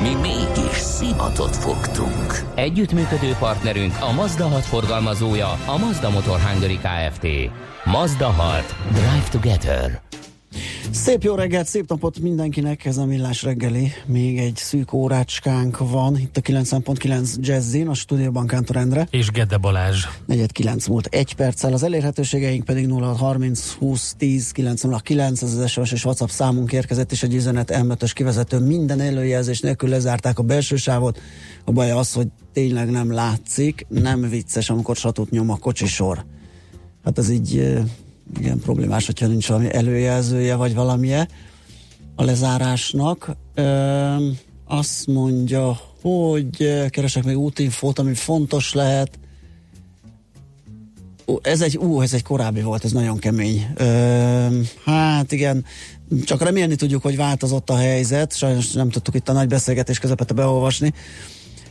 Mi mégis szimatot fogtunk. Együttműködő partnerünk a Mazda 6 forgalmazója, a Mazda Motor Hungary Kft. Mazda 6. Drive Together. Szép jó reggelt, szép napot mindenkinek, ez a Millás reggeli. Még egy szűk órácskánk van itt a 9.9 Jazzin, a stúdióban Kántor Endre. És Gede Balázs. 4.9 múlt egy perccel, az elérhetőségeink pedig 0630 20 10 909, ez az SOS és WhatsApp számunk érkezett, és egy üzenet m kivezető minden előjelzés nélkül lezárták a belső sávot. A baj az, hogy tényleg nem látszik, nem vicces, amikor satut nyom a kocsisor. Hát ez így igen problémás, hogyha nincs valami előjelzője, vagy valamilyen a lezárásnak. Ö, azt mondja, hogy keresek még útinfót, ami fontos lehet. Ez egy, ú, ez egy korábbi volt, ez nagyon kemény. Ö, hát igen, csak remélni tudjuk, hogy változott a helyzet, sajnos nem tudtuk itt a nagy beszélgetés közepette beolvasni.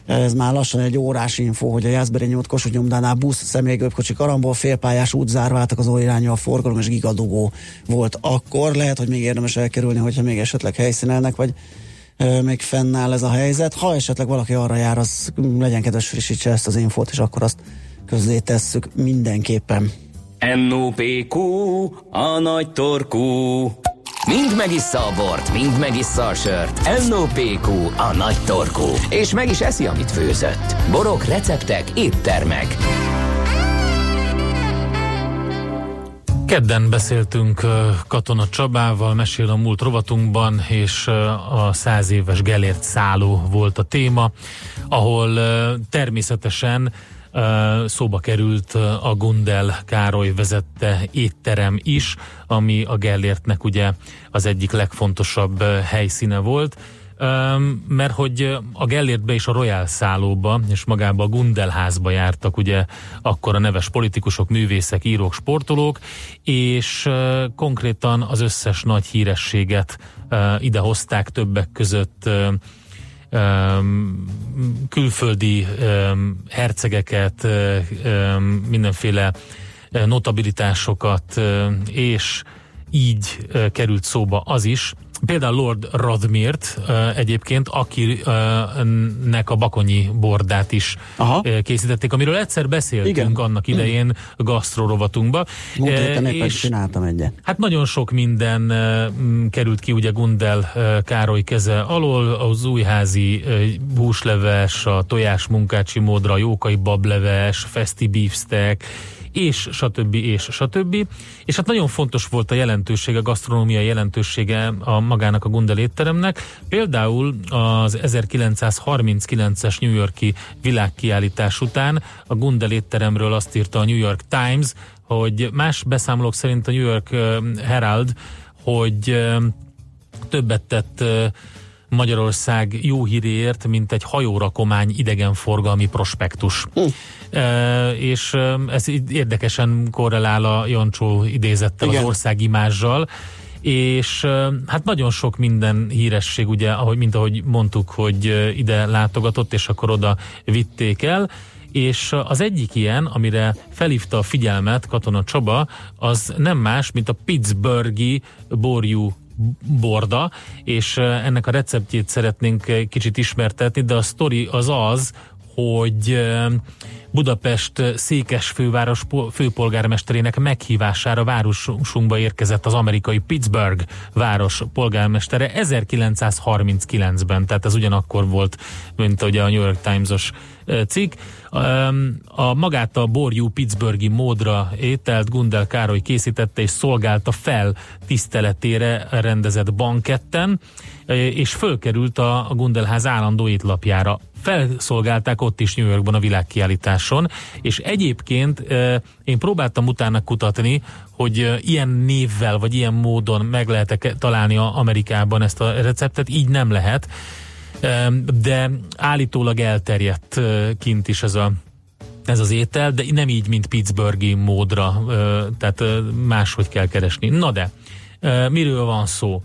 Ez már lassan egy órás info, hogy a Jászberi nyújt Kossuth nyomdánál busz, személygőbkocsi karambol, félpályás útzárváltak az irányú a forgalom, és gigadugó volt akkor. Lehet, hogy még érdemes elkerülni, hogyha még esetleg helyszínelnek, vagy e, még fennáll ez a helyzet. Ha esetleg valaki arra jár, az legyen kedves frissítse ezt az infót, és akkor azt közzé tesszük mindenképpen. NOPQ, a nagy torkú. Mind megissza a bort, mind megissza a sört. NOPQ, a nagy torkú. És meg is eszi, amit főzött. Borok, receptek, éttermek. Kedden beszéltünk Katona Csabával, mesél a múlt rovatunkban, és a száz éves Gelért szálló volt a téma, ahol természetesen szóba került a Gundel Károly vezette étterem is, ami a Gellértnek ugye az egyik legfontosabb helyszíne volt, mert hogy a Gellértbe és a Royal szállóba és magába a Gundelházba jártak ugye akkor a neves politikusok, művészek, írók, sportolók, és konkrétan az összes nagy hírességet idehozták többek között külföldi hercegeket, mindenféle notabilitásokat, és így került szóba az is, Például Lord Radmirt egyébként, akinek a bakonyi bordát is Aha. készítették, amiről egyszer beszéltünk Igen. annak idején mm. gasztrorovatunkba. Múlt héten éppen csináltam egyet. Hát nagyon sok minden került ki ugye Gundel Károly keze alól, az újházi húsleves, a tojás munkácsi módra, jókai bableves, festi beefsteak, és stb. és stb. És hát nagyon fontos volt a jelentősége, a gasztronómiai jelentősége a magának a Gundel étteremnek. Például az 1939-es New Yorki világkiállítás után a Gundel étteremről azt írta a New York Times, hogy más beszámolók szerint a New York Herald, hogy többet tett Magyarország jó híréért, mint egy hajórakomány idegenforgalmi prospektus. Hm. És ez érdekesen korrelál a Jancsó idézettel Igen. az ország imázsal, és hát nagyon sok minden híresség, ugye, ahogy, mint ahogy mondtuk, hogy ide látogatott, és akkor oda vitték el, és az egyik ilyen, amire felhívta a figyelmet Katona Csaba, az nem más, mint a Pittsburghi borjú borda, és ennek a receptjét szeretnénk kicsit ismertetni, de a sztori az az, hogy Budapest székes főváros főpolgármesterének meghívására városunkba érkezett az amerikai Pittsburgh város polgármestere 1939-ben, tehát ez ugyanakkor volt, mint ugye a New York Times-os cikk. A magát a borjú Pittsburghi módra ételt Gundel Károly készítette és szolgálta fel tiszteletére rendezett banketten, és fölkerült a Gundelház állandó étlapjára felszolgálták ott is New Yorkban a világkiállításon, és egyébként én próbáltam utána kutatni, hogy ilyen névvel, vagy ilyen módon meg lehet találni a Amerikában ezt a receptet, így nem lehet, de állítólag elterjedt kint is ez a ez az étel, de nem így, mint Pittsburghi módra, tehát máshogy kell keresni. Na de, miről van szó?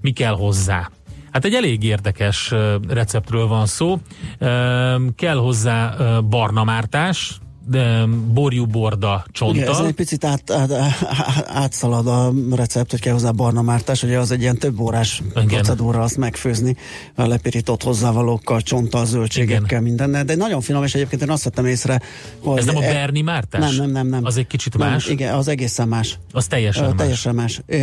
Mi kell hozzá? Hát egy elég érdekes receptről van szó. Kell hozzá barna mártás, de borjú borda csonttal. Igen, ez egy picit át, át, átszalad a recept, hogy kell hozzá barna mártás, ugye az egy ilyen több órás Igen. procedúra azt megfőzni a lepirított hozzávalókkal, csonttal, zöldségekkel, Igen. mindennel, de nagyon finom, és egyébként én azt vettem észre, hogy... Ez nem a e- berni mártás? Nem, nem, nem, nem. Az egy kicsit más? Nem, igen, az egészen más. Az teljesen más. Teljesen más. Ö,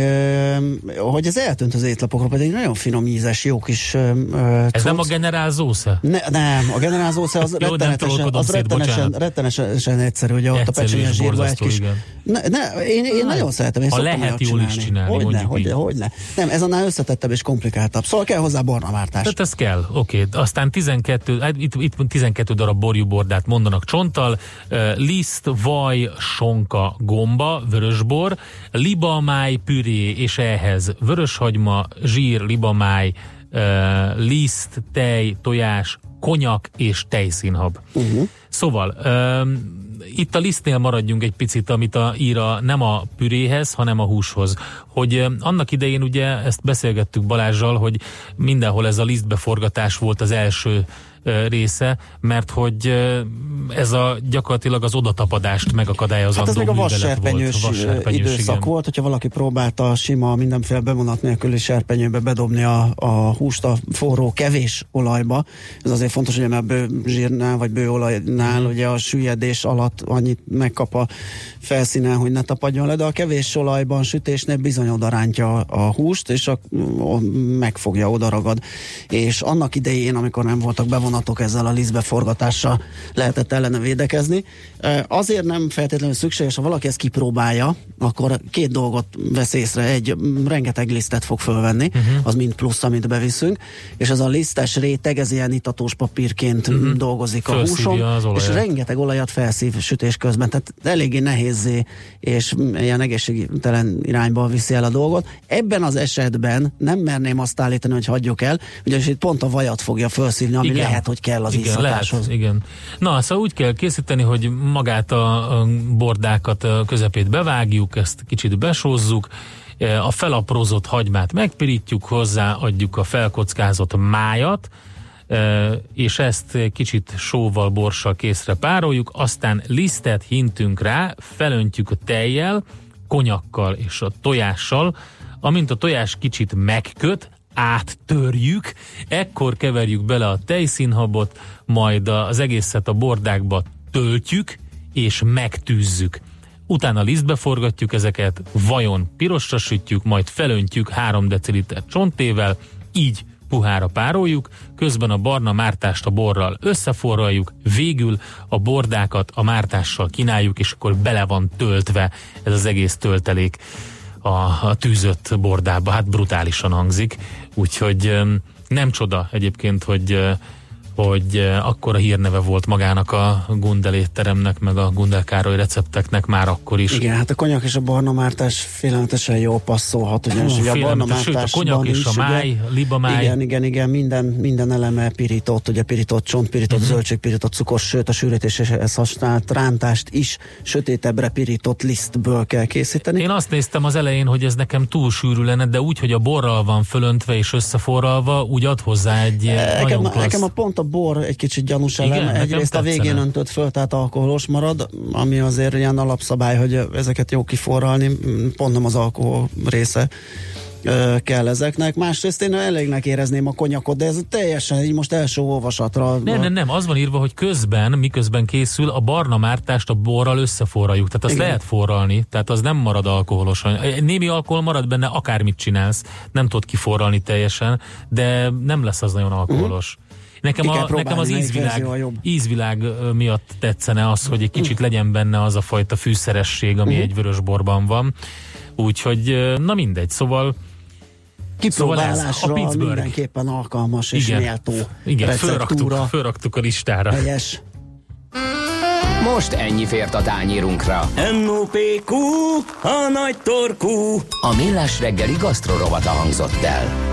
hogy ez eltűnt az étlapokról, pedig nagyon finom ízes, jó kis ö, Ez nem a generál? Ne, nem, a generál az Jó, rettenetesen, az rettenetesen, rettenetesen teljesen egyszerű, hogy ott a pecsenyes zsírba egy kis... Ne, ne, én, én nagyon szeretem, én ha lehet jól is csinálni, hogy ne, hogy, hogy ne. Nem, ez annál összetettebb és komplikáltabb. Szóval kell hozzá barnavártás. Tehát ez kell, oké. Okay. Aztán 12, hát itt, itt 12 darab borjúbordát mondanak csonttal, liszt, vaj, sonka, gomba, vörösbor, libamáj püré, és ehhez vöröshagyma, zsír, libamáj, liszt, tej, tojás, konyak és tejszínhab. Uh-huh. Szóval, um, itt a lisztnél maradjunk egy picit, amit a íra nem a püréhez, hanem a húshoz. Hogy annak idején ugye ezt beszélgettük Balázsjal, hogy mindenhol ez a lisztbeforgatás volt az első része, mert hogy ez a gyakorlatilag az odatapadást megakadályozandó hát ez még a vasserpenyős, vasserpenyős időszak igen. volt, hogyha valaki próbálta sima mindenféle bevonat nélküli serpenyőbe bedobni a, a húst a forró kevés olajba. Ez azért fontos, hogy mert bő zsírnál vagy bő olajnál ugye a süllyedés alatt annyit megkap a felszínen, hogy ne tapadjon le, de a kevés olajban sütésnél bizony odarántja a húst, és a, a, megfogja, odaragad. És annak idején, amikor nem voltak bevonat vonatok ezzel a lisztbeforgatással lehetett ellene védekezni. Azért nem feltétlenül szükséges, ha valaki ezt kipróbálja, akkor két dolgot vesz észre. Egy, rengeteg lisztet fog fölvenni, uh-huh. az mind plusz, amit beviszünk, és az a lisztes réteg, ez ilyen itatós papírként uh-huh. dolgozik a húson, és rengeteg olajat felszív sütés közben, tehát eléggé nehézé és ilyen egészségtelen irányba viszi el a dolgot. Ebben az esetben nem merném azt állítani, hogy hagyjuk el, ugyanis itt pont a vajat fogja felszívni, ami Igen. lehet hogy kell az igen, izzatáshoz. Lehet, igen. Na, szóval úgy kell készíteni, hogy magát a, bordákat közepét bevágjuk, ezt kicsit besózzuk, e, a felaprózott hagymát megpirítjuk hozzá, adjuk a felkockázott májat, e, és ezt kicsit sóval, borssal készre pároljuk, aztán lisztet hintünk rá, felöntjük a tejjel, konyakkal és a tojással, amint a tojás kicsit megköt, áttörjük, ekkor keverjük bele a tejszínhabot, majd az egészet a bordákba töltjük, és megtűzzük. Utána lisztbe forgatjuk ezeket, vajon pirosra sütjük, majd felöntjük 3 deciliter csontével, így puhára pároljuk, közben a barna mártást a borral összeforraljuk, végül a bordákat a mártással kínáljuk, és akkor bele van töltve ez az egész töltelék a, a tűzött bordába. Hát brutálisan hangzik, úgyhogy nem csoda egyébként, hogy hogy eh, akkora hírneve volt magának a Gundel étteremnek, meg a Gundel Károly recepteknek már akkor is. Igen, hát a konyak és a barna mártás félelmetesen jól passzolhat, ugyanis ugye a barna sőt, a konyak és a máj, ugye, libamáj. Igen, igen, igen, minden, minden eleme pirított, ugye pirított csont, pirított uh-huh. zöldség, pirított cukor, sőt a sűrítéshez használt rántást is sötétebbre pirított lisztből kell készíteni. Én azt néztem az elején, hogy ez nekem túl sűrű lenne, de úgy, hogy a borral van fölöntve és összeforralva, úgy ad hozzá egy nekem, nagyon klassz... Nekem a pont a bor egy kicsit gyanús elem. Igen, Egyrészt a végén öntött föl, tehát alkoholos marad, ami azért ilyen alapszabály, hogy ezeket jó kiforralni, pont nem az alkohol része kell ezeknek. Másrészt én elégnek érezném a konyakot, de ez teljesen így most első olvasatra. Nem, nem, nem, az van írva, hogy közben, miközben készül, a barna mártást a borral összeforraljuk. Tehát azt Igen. lehet forralni, tehát az nem marad alkoholos. Némi alkohol marad benne, akármit csinálsz, nem tudod kiforralni teljesen, de nem lesz az nagyon alkoholos. Uh-huh. Nekem, a, nekem az ízvilág, ízvilág miatt tetszene az, hogy egy kicsit legyen benne az a fajta fűszeresség, ami uh-huh. egy vörösborban van. Úgyhogy, na mindegy, szóval Kipróbálásra szóval a Pittsburgh. mindenképpen alkalmas és igen, méltó Igen, fölraktuk, fölraktuk a listára. Helyes. Most ennyi fért a tányírunkra. M.O.P.Q. A nagy torkú. A millás reggeli gasztrorovata hangzott el.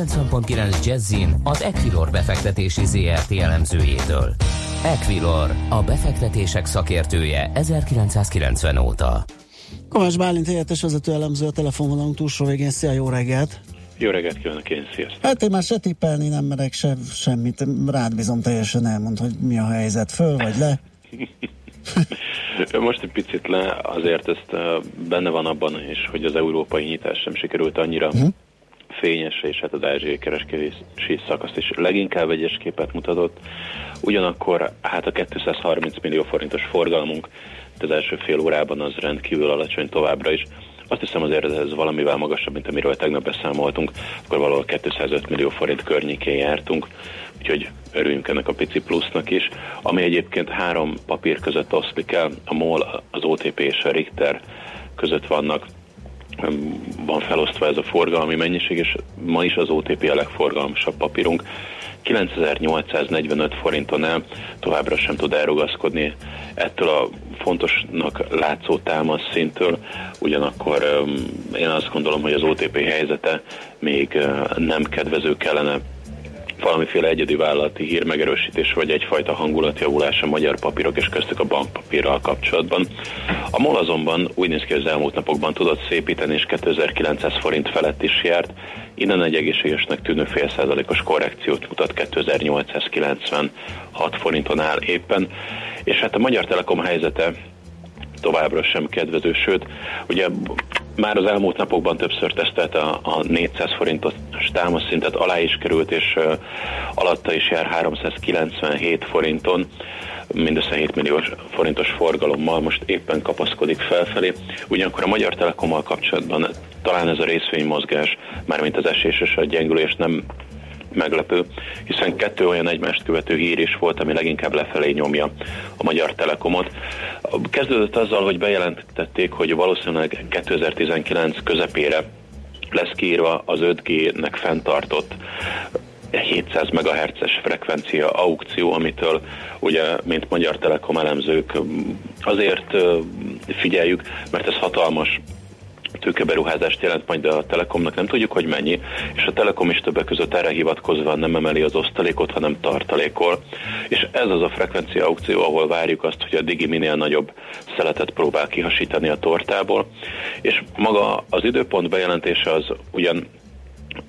90.9 Jazzin az Equilor befektetési ZRT elemzőjétől. Equilor, a befektetések szakértője 1990 óta. Kovács Bálint helyettes vezető elemző a telefonvonalunk túlsó végén. Szia, jó reggelt! Jó reggelt kívánok én, sziasztok! Hát én már se tippelni nem merek se, semmit, rád bizom teljesen elmond, hogy mi a helyzet, föl vagy le? Most egy picit le, azért ezt benne van abban is, hogy az európai nyitás sem sikerült annyira uh-huh. Fényes, és hát az ázsiai kereskedési szakaszt is leginkább egyes képet mutatott. Ugyanakkor hát a 230 millió forintos forgalmunk az első fél órában az rendkívül alacsony továbbra is. Azt hiszem azért ez valamivel magasabb, mint amiről tegnap beszámoltunk, akkor valahol 205 millió forint környékén jártunk, úgyhogy örüljünk ennek a pici plusznak is, ami egyébként három papír között oszlik el, a MOL, az OTP és a Richter között vannak van felosztva ez a forgalmi mennyiség, és ma is az OTP a legforgalmasabb papírunk. 9845 forinton el továbbra sem tud elrugaszkodni ettől a fontosnak látszó támasz szintől, ugyanakkor én azt gondolom, hogy az OTP helyzete még nem kedvező kellene valamiféle egyedi vállalati hír megerősítés, vagy egyfajta hangulatjavulás a magyar papírok és köztük a bankpapírral kapcsolatban. A MOL azonban úgy néz ki, hogy az elmúlt napokban tudott szépíteni, és 2900 forint felett is járt. Innen egy egészségesnek tűnő fél százalékos korrekciót mutat 2896 forinton áll éppen. És hát a Magyar Telekom helyzete továbbra sem kedvező, sőt, ugye már az elmúlt napokban többször tesztelt a, a 400 forintos támaszszintet, alá is került, és uh, alatta is jár 397 forinton, mindössze 7 milliós forintos forgalommal, most éppen kapaszkodik felfelé. Ugyanakkor a Magyar Telekommal kapcsolatban talán ez a részvénymozgás, mármint az esés és a gyengülés nem meglepő, hiszen kettő olyan egymást követő hír is volt, ami leginkább lefelé nyomja a Magyar Telekomot. Kezdődött azzal, hogy bejelentették, hogy valószínűleg 2019 közepére lesz kiírva az 5G-nek fenntartott 700 MHz-es frekvencia aukció, amitől ugye, mint Magyar Telekom elemzők azért figyeljük, mert ez hatalmas tőkeberuházást jelent majd a Telekomnak, nem tudjuk, hogy mennyi, és a Telekom is többek között erre hivatkozva nem emeli az osztalékot, hanem tartalékol. És ez az a frekvencia aukció, ahol várjuk azt, hogy a Digi minél nagyobb szeletet próbál kihasítani a tortából, és maga az időpont bejelentése az ugyan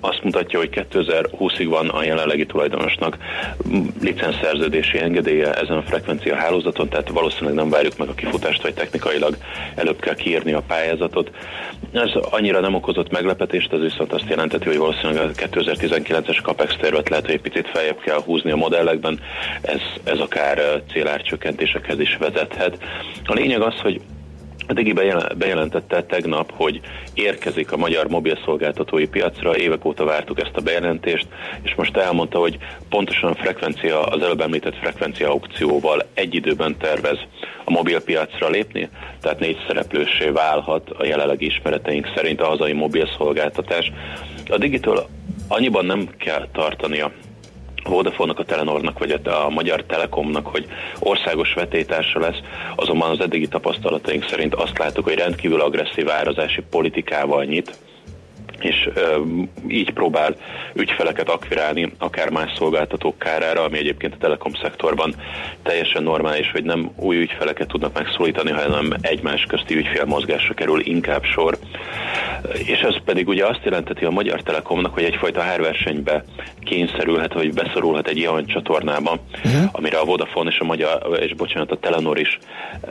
azt mutatja, hogy 2020-ig van a jelenlegi tulajdonosnak licenszerződési engedélye ezen a frekvencia hálózaton, tehát valószínűleg nem várjuk meg a kifutást, vagy technikailag előbb kell kiírni a pályázatot. Ez annyira nem okozott meglepetést, ez viszont azt jelenteti, hogy valószínűleg a 2019-es CAPEX tervet lehet, hogy egy picit feljebb kell húzni a modellekben, ez, ez akár célárcsökkentésekhez is vezethet. A lényeg az, hogy a Digi bejelentette tegnap, hogy érkezik a magyar mobil szolgáltatói piacra, évek óta vártuk ezt a bejelentést, és most elmondta, hogy pontosan a frekvencia, az előbb említett frekvencia aukcióval egy időben tervez a mobil piacra lépni, tehát négy szereplősé válhat a jelenlegi ismereteink szerint a hazai mobil szolgáltatás. A Digitől annyiban nem kell tartania a Vodafone-nak, a Telenornak vagy a Magyar Telekomnak, hogy országos vetétársa lesz, azonban az eddigi tapasztalataink szerint azt láttuk, hogy rendkívül agresszív árazási politikával nyit, és ö, így próbál ügyfeleket akvirálni, akár más szolgáltatók kárára, ami egyébként a telekom szektorban teljesen normális, hogy nem új ügyfeleket tudnak megszólítani, hanem egymás közti ügyfélmozgásra kerül inkább sor. És ez pedig ugye azt jelenteti a Magyar Telekomnak, hogy egyfajta hárversenybe kényszerülhet, vagy beszorulhat egy ilyen csatornába, uh-huh. amire a Vodafone és a Magyar, és bocsánat, a Telenor is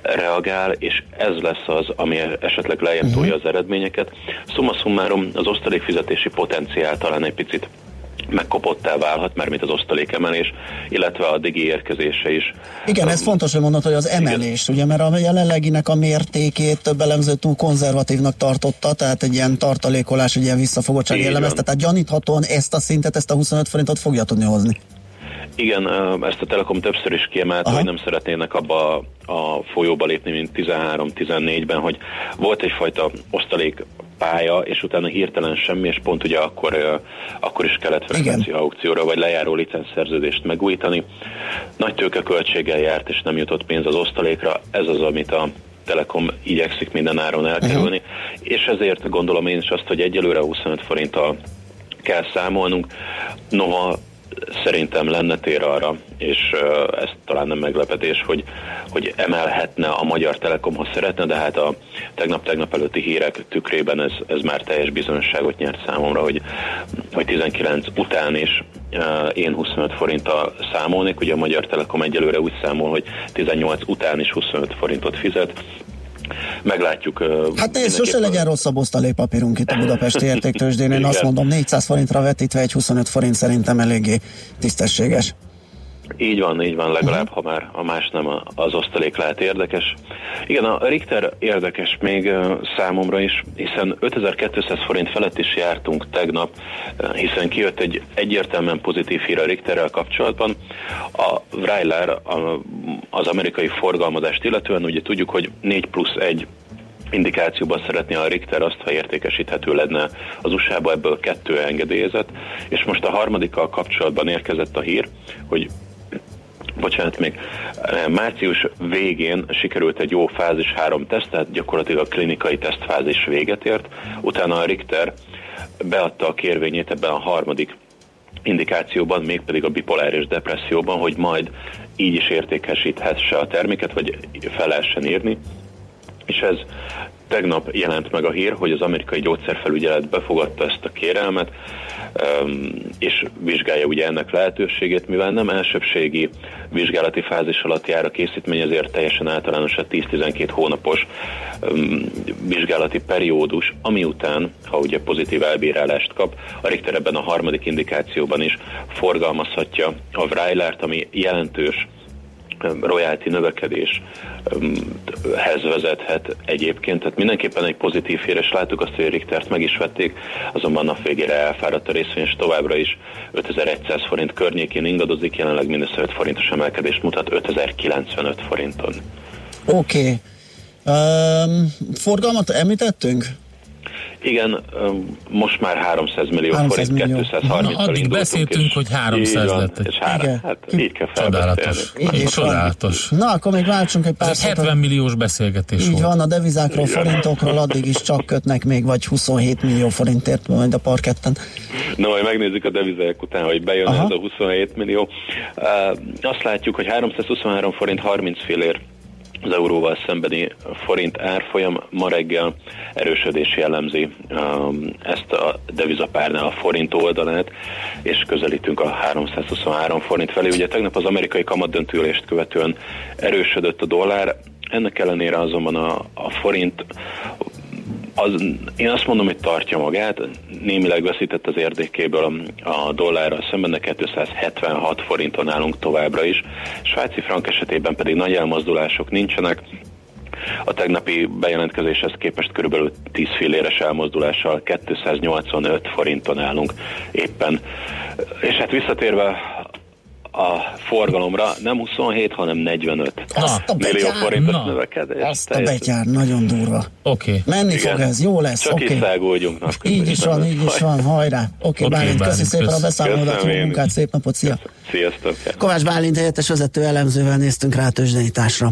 reagál, és ez lesz az, ami esetleg lejjebb uh-huh. az eredményeket. Summa summarum, az osztalékfizetési potenciál talán egy picit megkopottá válhat, mert mint az osztalékemelés, illetve a digi érkezése is. Igen, ez fontos, hogy mondod, hogy az emelés, igen. ugye, mert a jelenleginek a mértékét több elemző túl konzervatívnak tartotta, tehát egy ilyen tartalékolás, egy ilyen visszafogottság jellemezte, tehát gyaníthatóan ezt a szintet, ezt a 25 forintot fogja tudni hozni. Igen, ezt a Telekom többször is kiemelt, hogy nem szeretnének abba a folyóba lépni, mint 13-14-ben, hogy volt egyfajta osztalék pálya, és utána hirtelen semmi, és pont ugye akkor, akkor is kellett frekvencia aukcióra, vagy lejáró licenszerződést megújítani. Nagy tőkeköltséggel járt, és nem jutott pénz az osztalékra. Ez az, amit a Telekom igyekszik minden áron elkerülni, uh-huh. és ezért gondolom én is azt, hogy egyelőre 25 forint a kell számolnunk. Noha szerintem lenne tér arra, és ez talán nem meglepetés, hogy, hogy emelhetne a Magyar Telekom, ha szeretne, de hát a tegnap-tegnap előtti hírek tükrében ez, ez már teljes bizonyosságot nyert számomra, hogy, hogy 19 után is én 25 forinttal számolnék, ugye a Magyar Telekom egyelőre úgy számol, hogy 18 után is 25 forintot fizet, meglátjuk. Hát nézd, sose legyen rosszabb osztalékpapírunk itt a Budapesti értéktősdén. Én azt mondom, 400 forintra vetítve egy 25 forint szerintem eléggé tisztességes. Így van, így van, legalább, uh-huh. ha már a más nem az osztalék lehet érdekes. Igen, a Richter érdekes még számomra is, hiszen 5200 forint felett is jártunk tegnap, hiszen kijött egy egyértelműen pozitív hír a Richterrel kapcsolatban. A Weiler az amerikai forgalmazást illetően, ugye tudjuk, hogy 4 plusz 1 indikációban szeretné a Richter azt, ha értékesíthető lenne az USA-ba, ebből kettő engedélyezett, és most a harmadikkal kapcsolatban érkezett a hír, hogy bocsánat, még eh, március végén sikerült egy jó fázis három teszt, tehát gyakorlatilag a klinikai tesztfázis véget ért, utána a Richter beadta a kérvényét ebben a harmadik indikációban, mégpedig a bipoláris depresszióban, hogy majd így is értékesíthesse a terméket, vagy fel lehessen írni. És ez tegnap jelent meg a hír, hogy az amerikai gyógyszerfelügyelet befogadta ezt a kérelmet, és vizsgálja ugye ennek lehetőségét, mivel nem elsőbségi vizsgálati fázis alatt jár a készítmény, ezért teljesen általános a 10-12 hónapos vizsgálati periódus, ami után, ha ugye pozitív elbírálást kap, a Richter ebben a harmadik indikációban is forgalmazhatja a Vrajlárt, ami jelentős royalty növekedéshez vezethet egyébként. Tehát mindenképpen egy pozitív hír, és láttuk azt, hogy Richtert meg is vették, azonban nap végére elfáradt a részvény, és továbbra is 5100 forint környékén ingadozik, jelenleg mindössze 5 forintos emelkedést mutat 5095 forinton. Oké. Okay. Um, forgalmat említettünk? Igen, most már 300 millió 300 forint, millió. 230 Na, addig beszéltünk, és hogy 300 van, lett. És három, Igen. hát így kell Csodálatos. Így Csodálatos. Na, akkor még váltsunk egy pár Ez 70 milliós beszélgetés Így volt. van, a devizákról, Igen. forintokról addig is csak kötnek még, vagy 27 millió forintért majd a parketten. Na, majd megnézzük a devizák után, hogy bejön Aha. ez a 27 millió. Uh, azt látjuk, hogy 323 forint 30 fillér az euróval szembeni forint árfolyam ma reggel erősödés jellemzi um, ezt a devizapárnál a forint oldalát, és közelítünk a 323 forint felé. Ugye tegnap az amerikai kamatdöntőlést követően erősödött a dollár, ennek ellenére azonban a, a forint az, én azt mondom, hogy tartja magát, némileg veszített az érdekéből a dollárra szemben, de 276 forinton állunk továbbra is. Svájci frank esetében pedig nagy elmozdulások nincsenek, a tegnapi bejelentkezéshez képest körülbelül 10 filléres elmozdulással 285 forinton állunk éppen. És hát visszatérve a forgalomra nem 27, hanem 45 azt a millió betyár, forintos na, növekedés. Azt a betyár, nagyon durva. Oké. Okay. Menni Igen. fog ez, jó lesz. Csak okay. is. Így is van, így is van, hajrá. Oké, okay, okay, Bálint, köszi szépen a beszámolódat, jó munkát, szép napot, szia. Sziasztok. Kovács Bálint helyettes vezető elemzővel néztünk rá a tőzsdenyításra.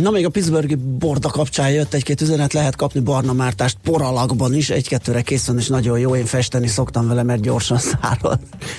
Na még a Pittsburghi borda kapcsán jött egy-két üzenet, lehet kapni barna mártást poralakban is, egy-kettőre készen és nagyon jó, én festeni szoktam vele, mert gyorsan szárad.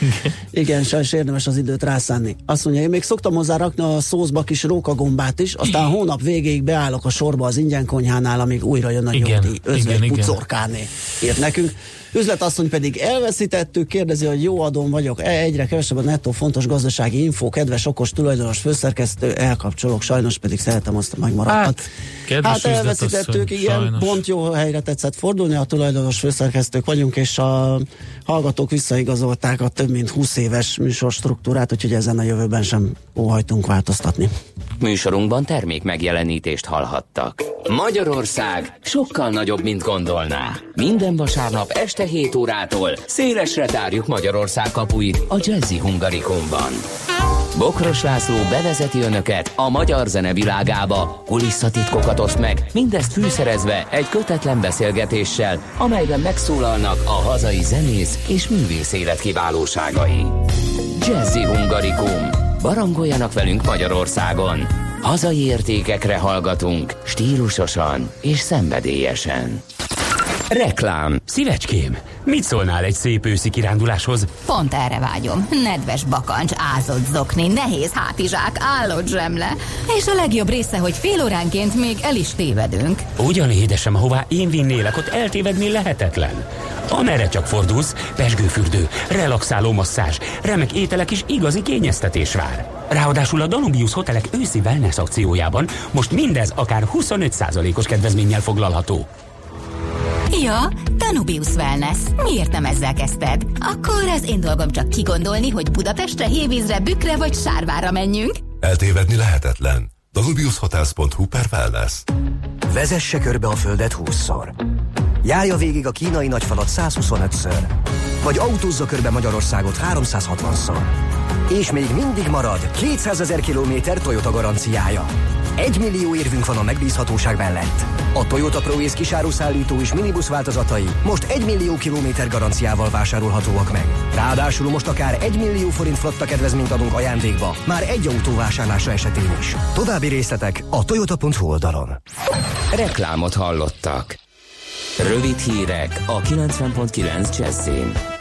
Igen, sajnos érdemes az időt rászánni. Azt mondja, én még szoktam hozzá rakni a szózba kis rókagombát is, aztán hónap végéig beállok a sorba az ingyen konyhánál, amíg újra jön a nyugdíj. Özvegy pucorkáné. Írt nekünk. Üzletasszony pedig elveszítettük, kérdezi, hogy jó adom vagyok, e, egyre kevesebb a nettó fontos gazdasági info, kedves okos tulajdonos főszerkesztő, elkapcsolok, sajnos pedig szeretem azt a megmaradhat. Hát, hát elveszítettük, igen, sajnos. pont jó helyre tetszett fordulni, a tulajdonos főszerkesztők vagyunk, és a hallgatók visszaigazolták a több mint 20 éves műsor struktúrát, úgyhogy ezen a jövőben sem óhajtunk változtatni. Műsorunkban termék megjelenítést hallhattak. Magyarország sokkal nagyobb, mint gondolná. Minden vasárnap este 7 órától szélesre tárjuk Magyarország kapuit a Jazzy Hungarikumban. Bokros László bevezeti önöket a magyar zene világába, kulisszatitkokat oszt meg, mindezt fűszerezve egy kötetlen beszélgetéssel, amelyben megszólalnak a hazai zenész és művész élet kiválóságai. Jazzy Hungarikum. Barangoljanak velünk Magyarországon. Hazai értékekre hallgatunk, stílusosan és szenvedélyesen. Reklám. Szívecském, mit szólnál egy szép őszi kiránduláshoz? Pont erre vágyom. Nedves bakancs, ázott zokni, nehéz hátizsák, állott zsemle. És a legjobb része, hogy fél óránként még el is tévedünk. Ugyan édesem, ahová én vinnélek, ott eltévedni lehetetlen. Amerre csak fordulsz, pesgőfürdő, relaxáló masszázs, remek ételek és igazi kényeztetés vár. Ráadásul a Danubius Hotelek őszi wellness akciójában most mindez akár 25%-os kedvezménnyel foglalható. Ja, Danubius Wellness. Miért nem ezzel kezdted? Akkor az én dolgom csak kigondolni, hogy Budapestre, Hévízre, Bükre vagy Sárvára menjünk. Eltévedni lehetetlen. Danubiushotels.hu per wellness. Vezesse körbe a Földet 20-szor. Járja végig a kínai nagyfalat 125-ször. Vagy autózza körbe Magyarországot 360-szor. És még mindig marad 200 ezer kilométer Toyota garanciája. Egy millió érvünk van a megbízhatóság mellett. A Toyota ProAce kisáruszállító és minibusz változatai most egy millió kilométer garanciával vásárolhatóak meg. Ráadásul most akár egy millió forint flotta kedvezményt adunk ajándékba, már egy autó vásárlása esetén is. További részletek a toyota.hu oldalon. Reklámot hallottak. Rövid hírek a 90.9 Jazzin.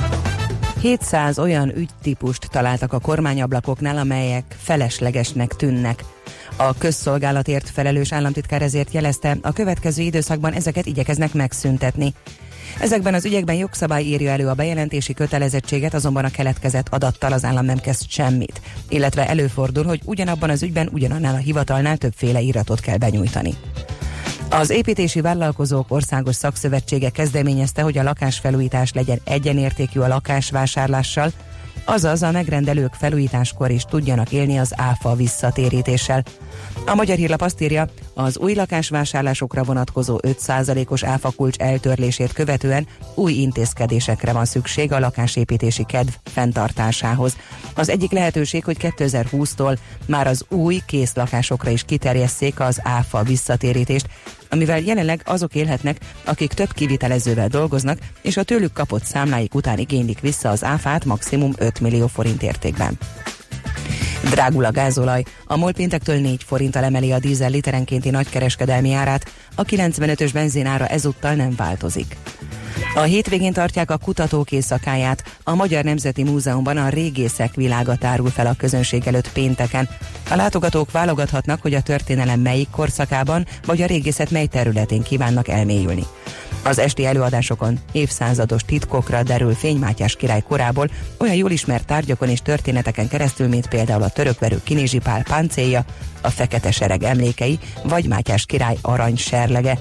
700 olyan ügytípust találtak a kormányablakoknál, amelyek feleslegesnek tűnnek. A közszolgálatért felelős államtitkár ezért jelezte, a következő időszakban ezeket igyekeznek megszüntetni. Ezekben az ügyekben jogszabály írja elő a bejelentési kötelezettséget, azonban a keletkezett adattal az állam nem kezd semmit. Illetve előfordul, hogy ugyanabban az ügyben ugyanannál a hivatalnál többféle iratot kell benyújtani. Az építési vállalkozók országos szakszövetsége kezdeményezte, hogy a lakásfelújítás legyen egyenértékű a lakásvásárlással, azaz a megrendelők felújításkor is tudjanak élni az áfa visszatérítéssel. A Magyar Hírlap azt írja, az új lakásvásárlásokra vonatkozó 5%-os áfakulcs eltörlését követően új intézkedésekre van szükség a lakásépítési kedv fenntartásához. Az egyik lehetőség, hogy 2020-tól már az új kész lakásokra is kiterjesszék az áfa visszatérítést, amivel jelenleg azok élhetnek, akik több kivitelezővel dolgoznak, és a tőlük kapott számláik után igénylik vissza az áfát maximum 5 millió forint értékben. Drágul a gázolaj, a MOL péntektől 4 forinttal emeli a dízel literenkénti nagykereskedelmi árát, a 95-ös benzinára ezúttal nem változik. A hétvégén tartják a kutatók éjszakáját. A Magyar Nemzeti Múzeumban a régészek világa tárul fel a közönség előtt pénteken. A látogatók válogathatnak, hogy a történelem melyik korszakában vagy a régészet mely területén kívánnak elmélyülni. Az esti előadásokon évszázados titkokra derül fény Mátyás király korából, olyan jól ismert tárgyakon és történeteken keresztül, mint például a törökverő Kinizsi Pál páncélja, a fekete sereg emlékei, vagy Mátyás király arany serlege.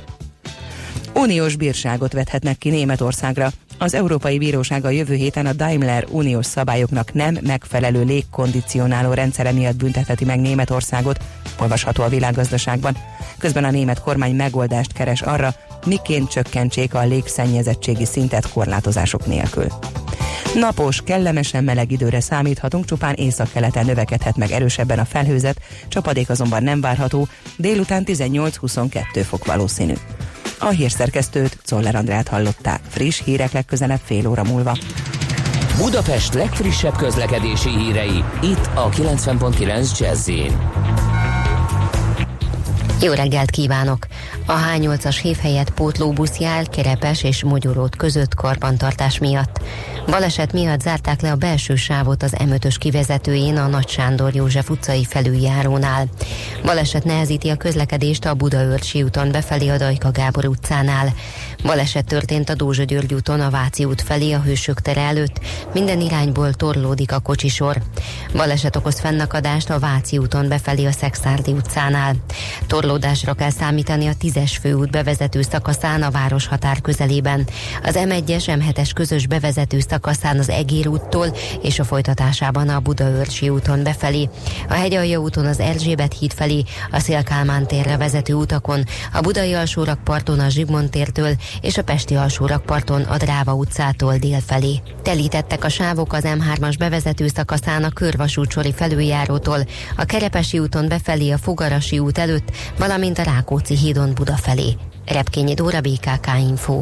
Uniós bírságot vethetnek ki Németországra. Az Európai Bíróság a jövő héten a Daimler uniós szabályoknak nem megfelelő légkondicionáló rendszere miatt büntetheti meg Németországot, olvasható a világgazdaságban. Közben a német kormány megoldást keres arra, miként csökkentsék a légszennyezettségi szintet korlátozások nélkül. Napos, kellemesen meleg időre számíthatunk, csupán északkeleten növekedhet meg erősebben a felhőzet, csapadék azonban nem várható, délután 18-22 fok valószínű. A hírszerkesztőt, Czoller Andrát hallották. Friss hírek legközelebb fél óra múlva. Budapest legfrissebb közlekedési hírei, itt a 90.9 jazz jó reggelt kívánok! A H8-as hév helyett pótlóbusz jár Kerepes és Mogyorót között karbantartás miatt. Baleset miatt zárták le a belső sávot az M5-ös kivezetőjén a Nagy Sándor József utcai felüljárónál. Baleset nehezíti a közlekedést a Budaörsi úton befelé a Dajka Gábor utcánál. Baleset történt a Dózsa György úton a Váci út felé a Hősök tere előtt. Minden irányból torlódik a kocsisor. Baleset okoz fennakadást a Váci úton befelé a Szexárdi utcánál. Torlódásra kell számítani a 10-es főút bevezető szakaszán a város határ közelében. Az M1-es M7-es közös bevezető szakaszán az Egér úttól és a folytatásában a Budaörsi úton befelé. A Hegyalja úton az Erzsébet híd felé, a Szélkálmán térre vezető utakon, a Budai alsórakparton a Zsigmond tértől és a Pesti alsórakparton a Dráva utcától dél felé. Telítettek a sávok az M3-as bevezető szakaszán a Körvasútsori felüljárótól, a Kerepesi úton befelé a Fogarasi út előtt, valamint a Rákóczi hídon Buda felé. Repkényi Dóra BKK Info.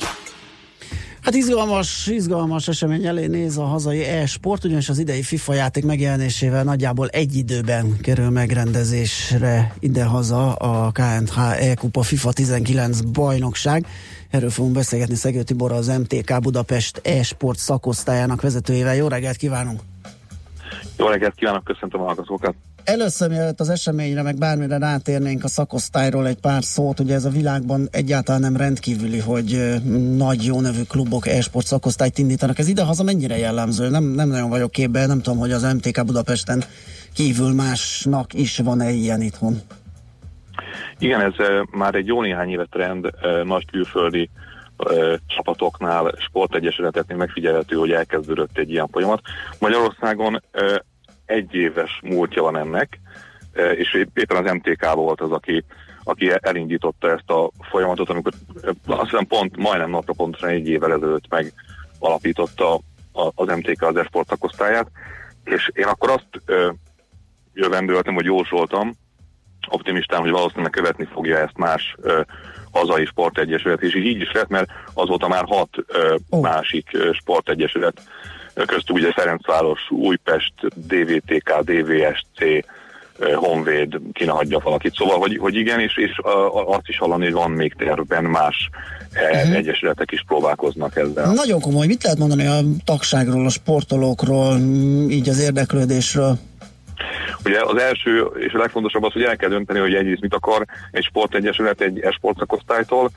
Hát izgalmas, izgalmas esemény elé néz a hazai e-sport, ugyanis az idei FIFA játék megjelenésével nagyjából egy időben kerül megrendezésre idehaza a KNH E-kupa FIFA 19 bajnokság. Erről fogunk beszélgetni Szegő Tibor, az MTK Budapest e-sport szakosztályának vezetőjével. Jó reggelt kívánunk! Jó reggelt kívánok, köszöntöm a hallgatókat! Először, mielőtt az eseményre, meg bármire rátérnénk a szakosztályról egy pár szót, ugye ez a világban egyáltalán nem rendkívüli, hogy nagy, jó nevű klubok e-sport szakosztályt indítanak. Ez idehaza mennyire jellemző? Nem, nem nagyon vagyok képben, nem tudom, hogy az MTK Budapesten kívül másnak is van-e ilyen itthon. Igen, ez már egy jó néhány éve trend nagy külföldi csapatoknál, sportegyesületeknél megfigyelhető, hogy elkezdődött egy ilyen folyamat. Magyarországon egy éves múltja van ennek, eh, és épp- éppen az MTK volt az, aki, aki elindította ezt a folyamatot, amikor eh, azt hiszem pont, majdnem napra pontosan egy évvel ezelőtt megalapította a- az MTK az esport szakosztályát, és én akkor azt eh, jövendőltem, hogy jósoltam, optimistán, hogy valószínűleg követni fogja ezt más ö, hazai sportegyesület, és így, így is lett, mert azóta már hat ö, oh. másik ö, sportegyesület, köztük ugye Ferencváros, Újpest, DVTK, DVSC, Honvéd, ki ne hagyja valakit. Szóval, hogy, hogy igen, és, és azt is hallani, hogy van még tervben más uh-huh. egyesületek is próbálkoznak ezzel. Nagyon komoly. Mit lehet mondani a tagságról, a sportolókról, m, így az érdeklődésről? Ugye az első és a legfontosabb az, hogy el kell dönteni, hogy egyrészt mit akar egy sportegyesület egy e-sport szakosztálytól,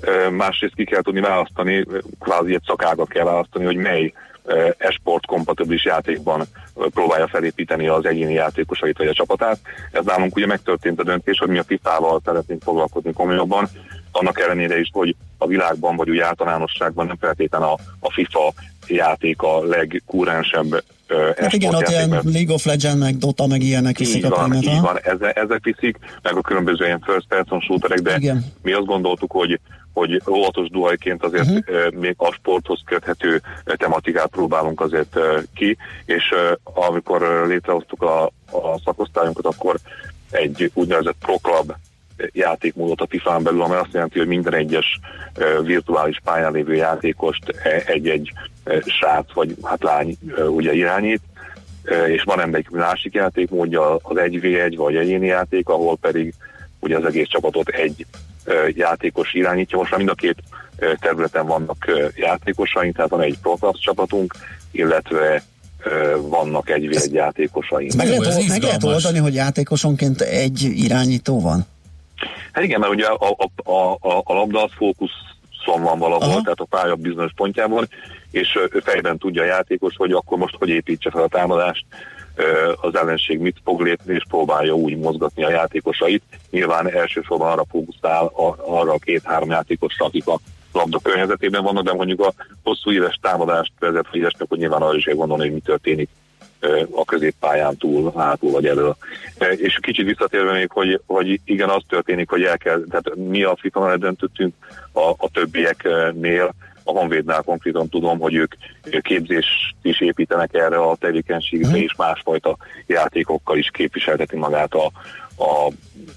Ö, Másrészt ki kell tudni választani, kvázi egy szakágat kell választani, hogy mely esport kompatibilis játékban ö, próbálja felépíteni az egyéni játékosait vagy a csapatát. Ez nálunk ugye megtörtént a döntés, hogy mi a FIFA-val szeretnénk foglalkozni komolyabban, annak ellenére is, hogy a világban vagy úgy általánosságban nem feltétlenül a, a FIFA játék a legkúrensebb ö, Hát igen, ott ilyen League of Legends, meg Dota, meg ilyenek viszik így a van, prémet. így aha. van, ezek, ezek viszik, meg a különböző ilyen first person shooterek, de Igen. mi azt gondoltuk, hogy hogy óvatos duhajként azért uh-huh. még a sporthoz köthető ö, tematikát próbálunk azért ö, ki, és amikor létrehoztuk a, a szakosztályunkat, akkor egy úgynevezett Pro Club játékmódot a FIFA-n belül, amely azt jelenti, hogy minden egyes virtuális pályán lévő játékost egy-egy srác vagy hát lány ugye irányít, és van ennek egy másik játékmódja, az 1v1 vagy egyéni játék, ahol pedig ugye az egész csapatot egy játékos irányítja. Most már mind a két területen vannak játékosaink, tehát van egy Pro Clubs csapatunk, illetve vannak egy egy játékosaink. Meg, lehet, ez meg lehet oldani, hogy játékosonként egy irányító van? Hát igen, mert ugye a, a, a, a, labda az fókuszon van valahol, Aha. Tehát a pálya bizonyos pontjában, és fejben tudja a játékos, hogy akkor most hogy építse fel a támadást, az ellenség mit fog lépni, és próbálja úgy mozgatni a játékosait. Nyilván elsősorban arra fókuszál, arra a két-három játékosra, akik a labda környezetében vannak, de mondjuk a hosszú éves támadást vezet, ilyesmi, akkor nyilván arra is kell gondolni, hogy mi történik a középpályán túl, hátul vagy elől. És kicsit visszatérve még, hogy, hogy igen, az történik, hogy el kell, tehát mi a FIFA-nál döntöttünk a, a többieknél, a Honvédnál konkrétan tudom, hogy ők képzést is építenek erre a tevékenységre, és másfajta játékokkal is képviselteti magát a, a,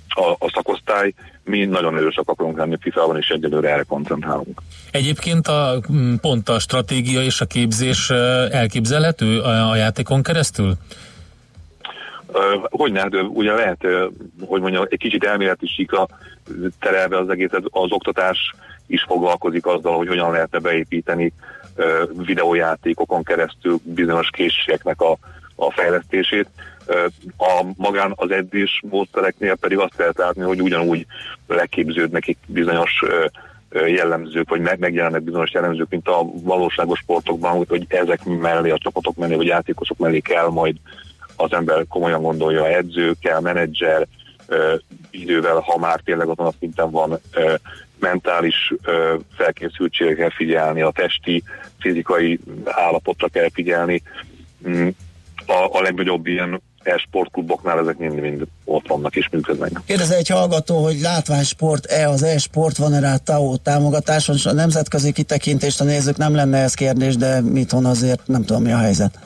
a, a szakosztály. Mi nagyon erősek akarunk lenni FIFA-ban, és egyelőre erre koncentrálunk. Egyébként a, mm, pont a stratégia és a képzés elképzelhető a, a játékon keresztül? Hogy ne, hát, ugye lehet, hogy mondjam, egy kicsit elméleti síkra terelve az egészet, az oktatás is foglalkozik azzal, hogy hogyan lehetne beépíteni videójátékokon keresztül bizonyos készségeknek a, a fejlesztését. A magán az edzés módszereknél pedig azt lehet látni, hogy ugyanúgy leképződnek itt bizonyos jellemzők, vagy meg- megjelennek bizonyos jellemzők, mint a valóságos sportokban, úgy, hogy ezek mellé, a csapatok mellé, vagy játékosok mellé kell majd az ember komolyan gondolja, edző kell, menedzser, idővel, ha már tényleg azon a szinten van, mentális felkészültségre kell figyelni, a testi, fizikai állapotra kell figyelni. Mm, A, a legnagyobb ilyen e-sportkluboknál ezek mind-mind ott vannak és működnek. Kérdez egy hallgató, hogy látványsport-e az e-sport, van-e rá TAO támogatás, és a nemzetközi kitekintést a nézők nem lenne ez kérdés, de mitthon azért nem tudom mi a helyzet.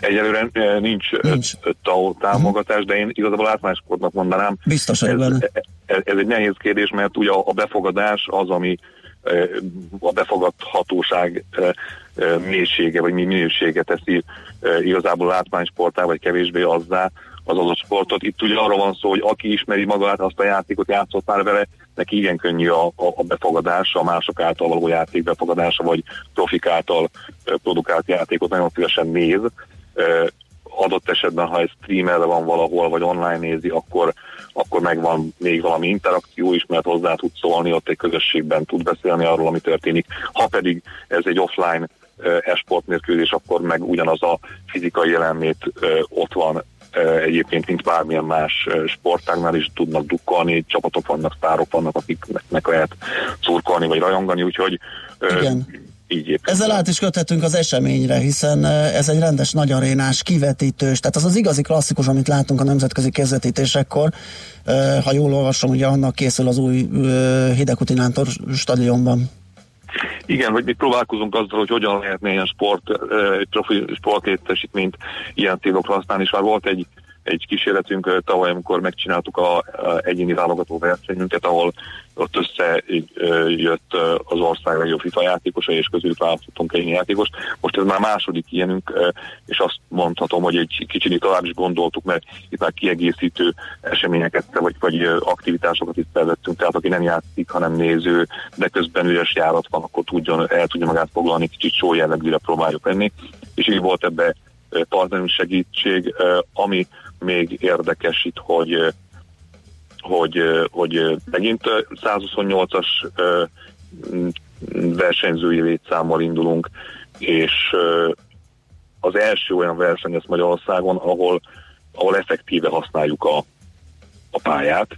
Egyelőre eh, nincs, nincs. TAO támogatás, de én igazából látványsportnak mondanám. Biztos ez, benne. ez, ez egy nehéz kérdés, mert ugye a befogadás az, ami eh, a befogadhatóság eh, eh, mélysége vagy mi minősége teszi eh, igazából látványsportá vagy kevésbé azzá az adott sportot. Itt ugye arról van szó, hogy aki ismeri magát, azt a játékot játszott már vele, neki igen könnyű a, a, a befogadása, a mások által való játék befogadása, vagy profik által produkált játékot nagyon szívesen néz. Adott esetben, ha egy streamerre van valahol, vagy online nézi, akkor, akkor megvan még valami interakció is, mert hozzá tud szólni, ott egy közösségben tud beszélni arról, ami történik. Ha pedig ez egy offline e-sport mérkőzés, akkor meg ugyanaz a fizikai jelenlét ott van egyébként, mint bármilyen más sportágnál is tudnak dukkolni, csapatok vannak, sztárok vannak, akiknek lehet szurkolni vagy rajongani, úgyhogy Igen. így épp. Ezzel át is köthetünk az eseményre, hiszen ez egy rendes nagy arénás, kivetítős, tehát az az igazi klasszikus, amit látunk a nemzetközi közvetítésekkor, ha jól olvasom, ugye annak készül az új eh, Hidegkuti Nántor stadionban. Igen, hogy mi próbálkozunk azzal, hogy hogyan lehetne ilyen sport, egy profi sportlétesítményt ilyen célokra használni, és már volt egy, egy kísérletünk tavaly, amikor megcsináltuk a, a egyéni válogató versenyünket, ahol ott összejött az ország legjobb FIFA játékosa, és közülük választottunk egyéni játékost. Most ez már második ilyenünk, és azt mondhatom, hogy egy kicsit tovább is gondoltuk, mert itt már kiegészítő eseményeket, vagy, vagy aktivitásokat is szervettünk, tehát aki nem játszik, hanem néző, de közben üres járat van, akkor tudjon, el tudja magát foglalni, kicsit show jellegűre próbáljuk venni. És így volt ebbe partnerünk segítség, ami még érdekes itt, hogy hogy, hogy megint ö, 128-as ö, m, versenyzői létszámmal indulunk, és az első olyan verseny lesz Magyarországon, ahol, ahol effektíve használjuk a, a pályát,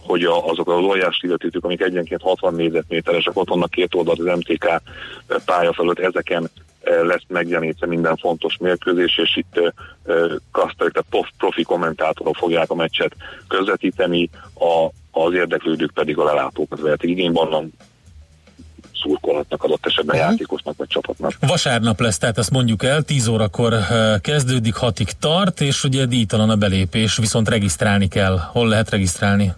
hogy a, azok az óriás illetítők, amik egyenként 60 négyzetméteresek, ott vannak két oldalt az MTK pálya felett, ezeken lesz megjelenítve minden fontos mérkőzés, és itt kaszterik, tehát prof- profi kommentátorok fogják a meccset közvetíteni, a, az érdeklődők pedig a lelátókat vehetik igénybe, onnan szurkolhatnak adott esetben játékosnak vagy csapatnak. Vasárnap lesz, tehát azt mondjuk el, 10 órakor kezdődik, 6-ig tart, és ugye díjtalan a belépés, viszont regisztrálni kell. Hol lehet regisztrálni?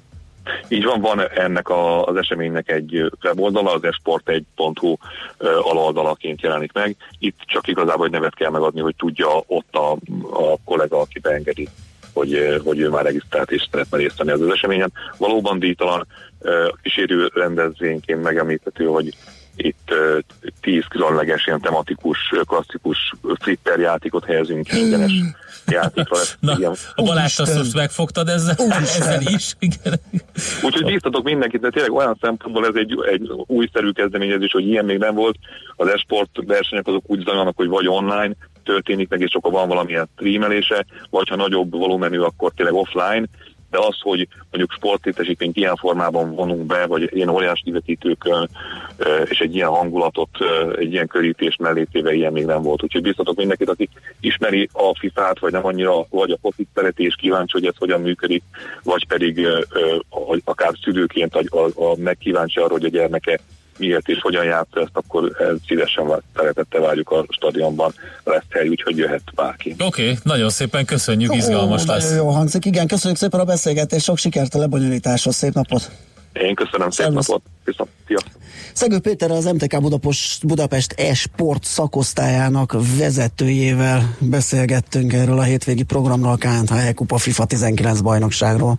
Így van, van ennek a, az eseménynek egy weboldala, az esport1.hu ö, aloldalaként jelenik meg. Itt csak igazából egy nevet kell megadni, hogy tudja ott a, a kollega, aki beengedi, hogy, hogy ő már regisztrált és szeretne részt venni az, az eseményen. Valóban díjtalan kísérő rendezvényként megemlíthető, hogy itt tíz különleges, ilyen tematikus, klasszikus flipper játékot helyezünk ingyenes játékra. Na, Igen. a Balázs azt most megfogtad ezzel, ezzel is. Igen. Úgyhogy bíztatok mindenkit, de tényleg olyan szempontból ez egy, egy újszerű kezdeményezés, hogy ilyen még nem volt. Az esport versenyek azok úgy zajlanak, hogy vagy online történik meg, és akkor van valamilyen streamelése, vagy ha nagyobb volumenű, akkor tényleg offline. De az, hogy mondjuk sportlétesítményt ilyen formában vonunk be, vagy ilyen óriás kivetítőkön, és egy ilyen hangulatot, egy ilyen körítés mellétéve ilyen még nem volt. Úgyhogy biztatok mindenkit, aki ismeri a FIFA-t, vagy nem annyira, vagy a focit szereti, és kíváncsi, hogy ez hogyan működik, vagy pedig akár szülőként a, a, a megkíváncsi arra, hogy a gyermeke miért és hogyan játsza ezt, akkor ez szívesen szeretettel várjuk a stadionban, lesz hely, úgyhogy jöhet bárki. Oké, okay, nagyon szépen köszönjük, izgalmas Ó, lesz. Jó hangzik. Igen, köszönjük szépen a beszélgetést, sok sikert a lebonyolításhoz, szép napot! Én köszönöm, szép Szervusz. napot, viszont! Szegő Péter az MTK Budapest, Budapest e-sport szakosztályának vezetőjével beszélgettünk erről a hétvégi programról, a KNH Kupa FIFA 19 bajnokságról.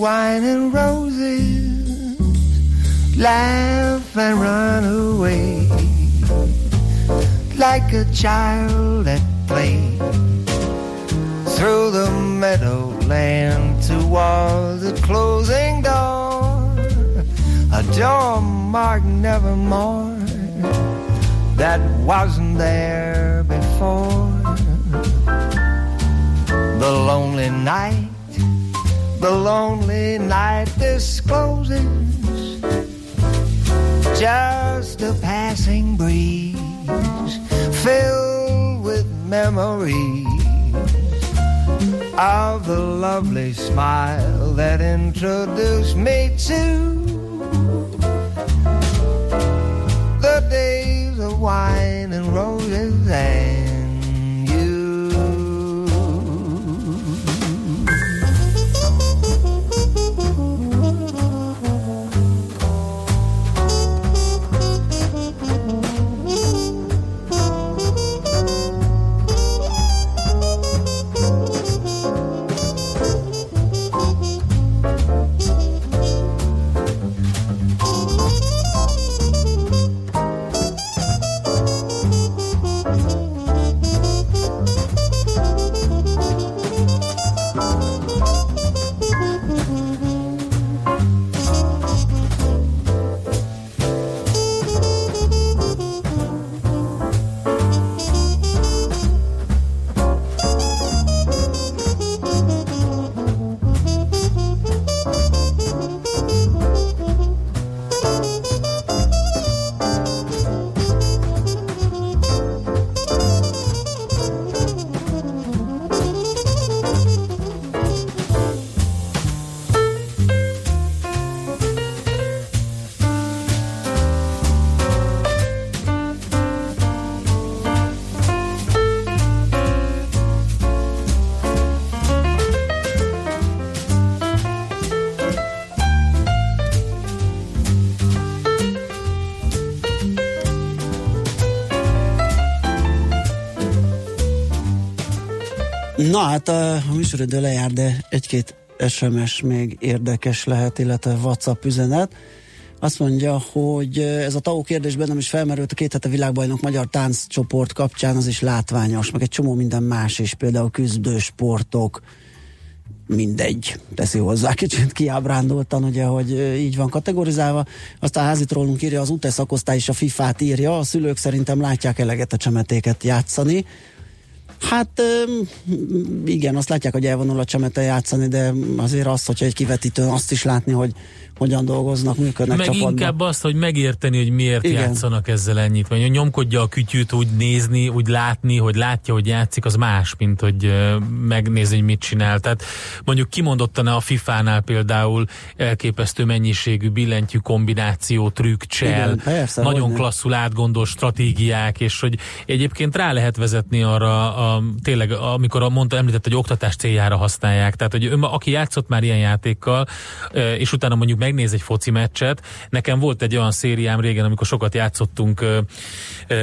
Wine and roses, laugh and run away. Like a child at play through the meadowland towards the closing door, a door marked nevermore that wasn't there before. The lonely night, the lonely night discloses just a passing breeze filled with memories of the lovely smile that introduced me to the days of wine and roses and Na hát a műsoridő lejár, de egy-két SMS még érdekes lehet, illetve WhatsApp üzenet. Azt mondja, hogy ez a TAO kérdés bennem is felmerült a két hete világbajnok magyar tánccsoport kapcsán, az is látványos, meg egy csomó minden más is, például küzdősportok, mindegy, teszi hozzá kicsit kiábrándultan, ugye, hogy így van kategorizálva. Aztán házit rólunk írja, az UTE szakosztály is a FIFA-t írja, a szülők szerintem látják eleget a csemetéket játszani. Hát igen, azt látják, hogy elvonul a csemete játszani, de azért azt, hogyha egy kivetítő, azt is látni, hogy hogyan dolgoznak, működnek Meg csapatban. inkább azt, hogy megérteni, hogy miért Igen. Játszanak ezzel ennyit, vagy hogy nyomkodja a kütyűt, úgy nézni, úgy látni, hogy látja, hogy játszik, az más, mint hogy megnézni, hogy mit csinál. Tehát mondjuk kimondottan a FIFA-nál például elképesztő mennyiségű billentyű kombináció, trükk, csel, Igen, persze, nagyon klasszul átgondolt stratégiák, és hogy egyébként rá lehet vezetni arra, a, tényleg, amikor mondta, említett, hogy oktatás céljára használják. Tehát, hogy ön, aki játszott már ilyen játékkal, és utána mondjuk megnéz egy foci meccset, nekem volt egy olyan szériám régen, amikor sokat játszottunk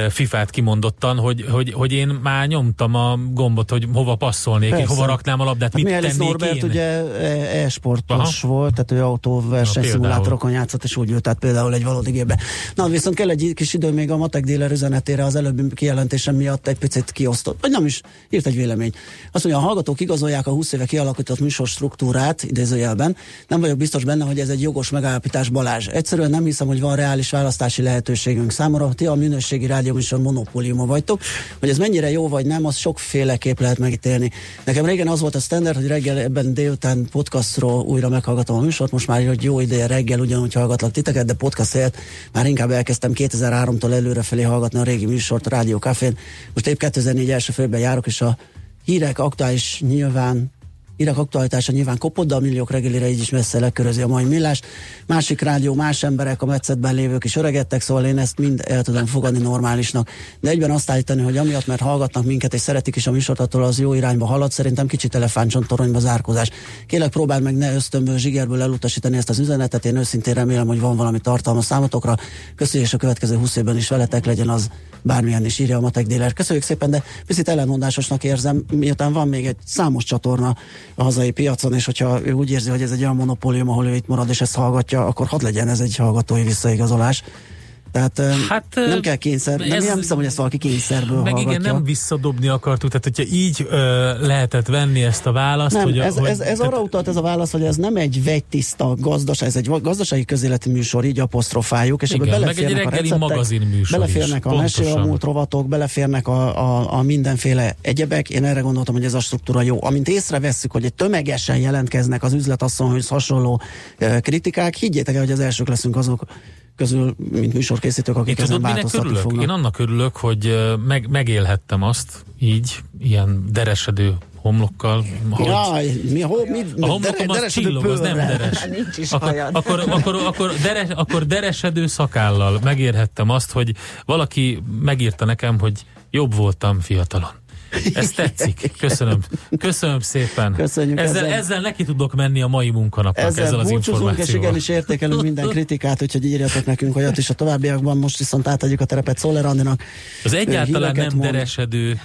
FIFA-t kimondottan, hogy, hogy, hogy én már nyomtam a gombot, hogy hova passzolnék, Persze. és hova raknám a labdát, Hát mit Mielis tennék Norbert én. ugye e- e-sportos volt, tehát ő autóverseny szimulátorokon játszott, és úgy ült át például egy valódi gépbe. Na, viszont kell egy kis idő még a matek dealer üzenetére az előbbi kijelentésem miatt egy picit kiosztott, vagy nem is, írt egy vélemény. Azt mondja, a hallgatók igazolják a 20 éve kialakított műsor struktúrát, idézőjelben. Nem vagyok biztos benne, hogy ez egy jogos megállapítás Balázs. Egyszerűen nem hiszem, hogy van reális választási lehetőségünk számomra. Ti a minőségi rádióműsor monopóliuma vagytok. Hogy ez mennyire jó vagy nem, az sokféleképp lehet megítélni. Nekem régen az volt a standard, hogy reggel ebben délután podcastról újra meghallgatom a műsort, most már hogy jó ideje reggel ugyanúgy hallgatlak titeket, de podcast helyett már inkább elkezdtem 2003-tól előrefelé hallgatni a régi műsort a Rádió Cafén. Most épp 2004 első félben járok, és a hírek aktuális nyilván Irak aktualitása nyilván kopott, de a milliók reggelire így is messze lekörözi a mai millás. Másik rádió, más emberek, a metszetben lévők is öregedtek, szóval én ezt mind el tudom fogadni normálisnak. De egyben azt állítani, hogy amiatt, mert hallgatnak minket és szeretik is a műsort, attól az jó irányba halad, szerintem kicsit elefántcsontoronyba zárkozás. Kélek próbáld meg ne ösztönből, zsigerből elutasítani ezt az üzenetet, én őszintén remélem, hogy van valami tartalma számotokra. Köszönjük, és a következő 20 évben is veletek legyen az bármilyen is írja a Matek Déler. Köszönjük szépen, de picit ellenmondásosnak érzem, miután van még egy számos csatorna a hazai piacon, és hogyha ő úgy érzi, hogy ez egy olyan monopólium, ahol ő itt marad és ezt hallgatja, akkor hadd legyen ez egy hallgatói visszaigazolás. Tehát hát, nem kell kényszer, nem, ez- nem hiszem, hogy ezt valaki kényszerből Meg hallgatja. igen, nem visszadobni akartuk, tehát hogyha így ö, lehetett venni ezt a választ, Nem, hogy, ez, hogy ez, ez arra utalt ez a válasz, hogy ez nem egy vegytiszta gazdaság, ez egy gazdasági közéleti műsor, így apostrofáljuk, és Igen, ebbe beleférnek a receptek, beleférnek is, a mesél a pontosan. múlt rovatok, beleférnek a, a, a mindenféle egyebek. Én erre gondoltam, hogy ez a struktúra jó. Amint észrevesszük, hogy egy tömegesen jelentkeznek az üzletasszonyhoz hasonló kritikák, higgyétek el, hogy az elsők leszünk azok közül, mint műsorkészítők, Én akik ezen tudod, változtatni örülök? fognak. Én annak örülök, hogy meg, megélhettem azt így, ilyen deresedő homlokkal. Hogy Jaj, mi, ho, mi, a homlokom az csillog, az nem deres. Nincs is Akkor, akkor, akkor, akkor, deres, akkor deresedő szakállal megérhettem azt, hogy valaki megírta nekem, hogy jobb voltam fiatalon. Ez tetszik. Köszönöm. Köszönöm szépen. Köszönjük ezzel, ezzel. ezzel neki tudok menni a mai munkanapnak ezzel, Ezzel az búcsúzunk, és információval. igenis értékelünk minden kritikát, úgyhogy írjatok nekünk olyat is a továbbiakban. Most viszont átadjuk a terepet Szoller Andinak. Az egyáltalán nem mond. deresedő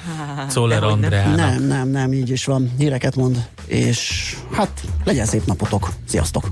Czoller Andreának. Nem, nem, nem, így is van. Híreket mond, és hát legyen szép napotok. Sziasztok!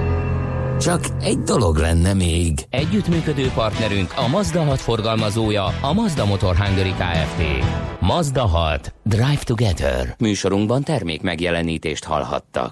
Csak egy dolog lenne még. Együttműködő partnerünk a Mazda 6 forgalmazója, a Mazda Motor Hungary Kft. Mazda 6. Drive Together. Műsorunkban termék megjelenítést hallhattak.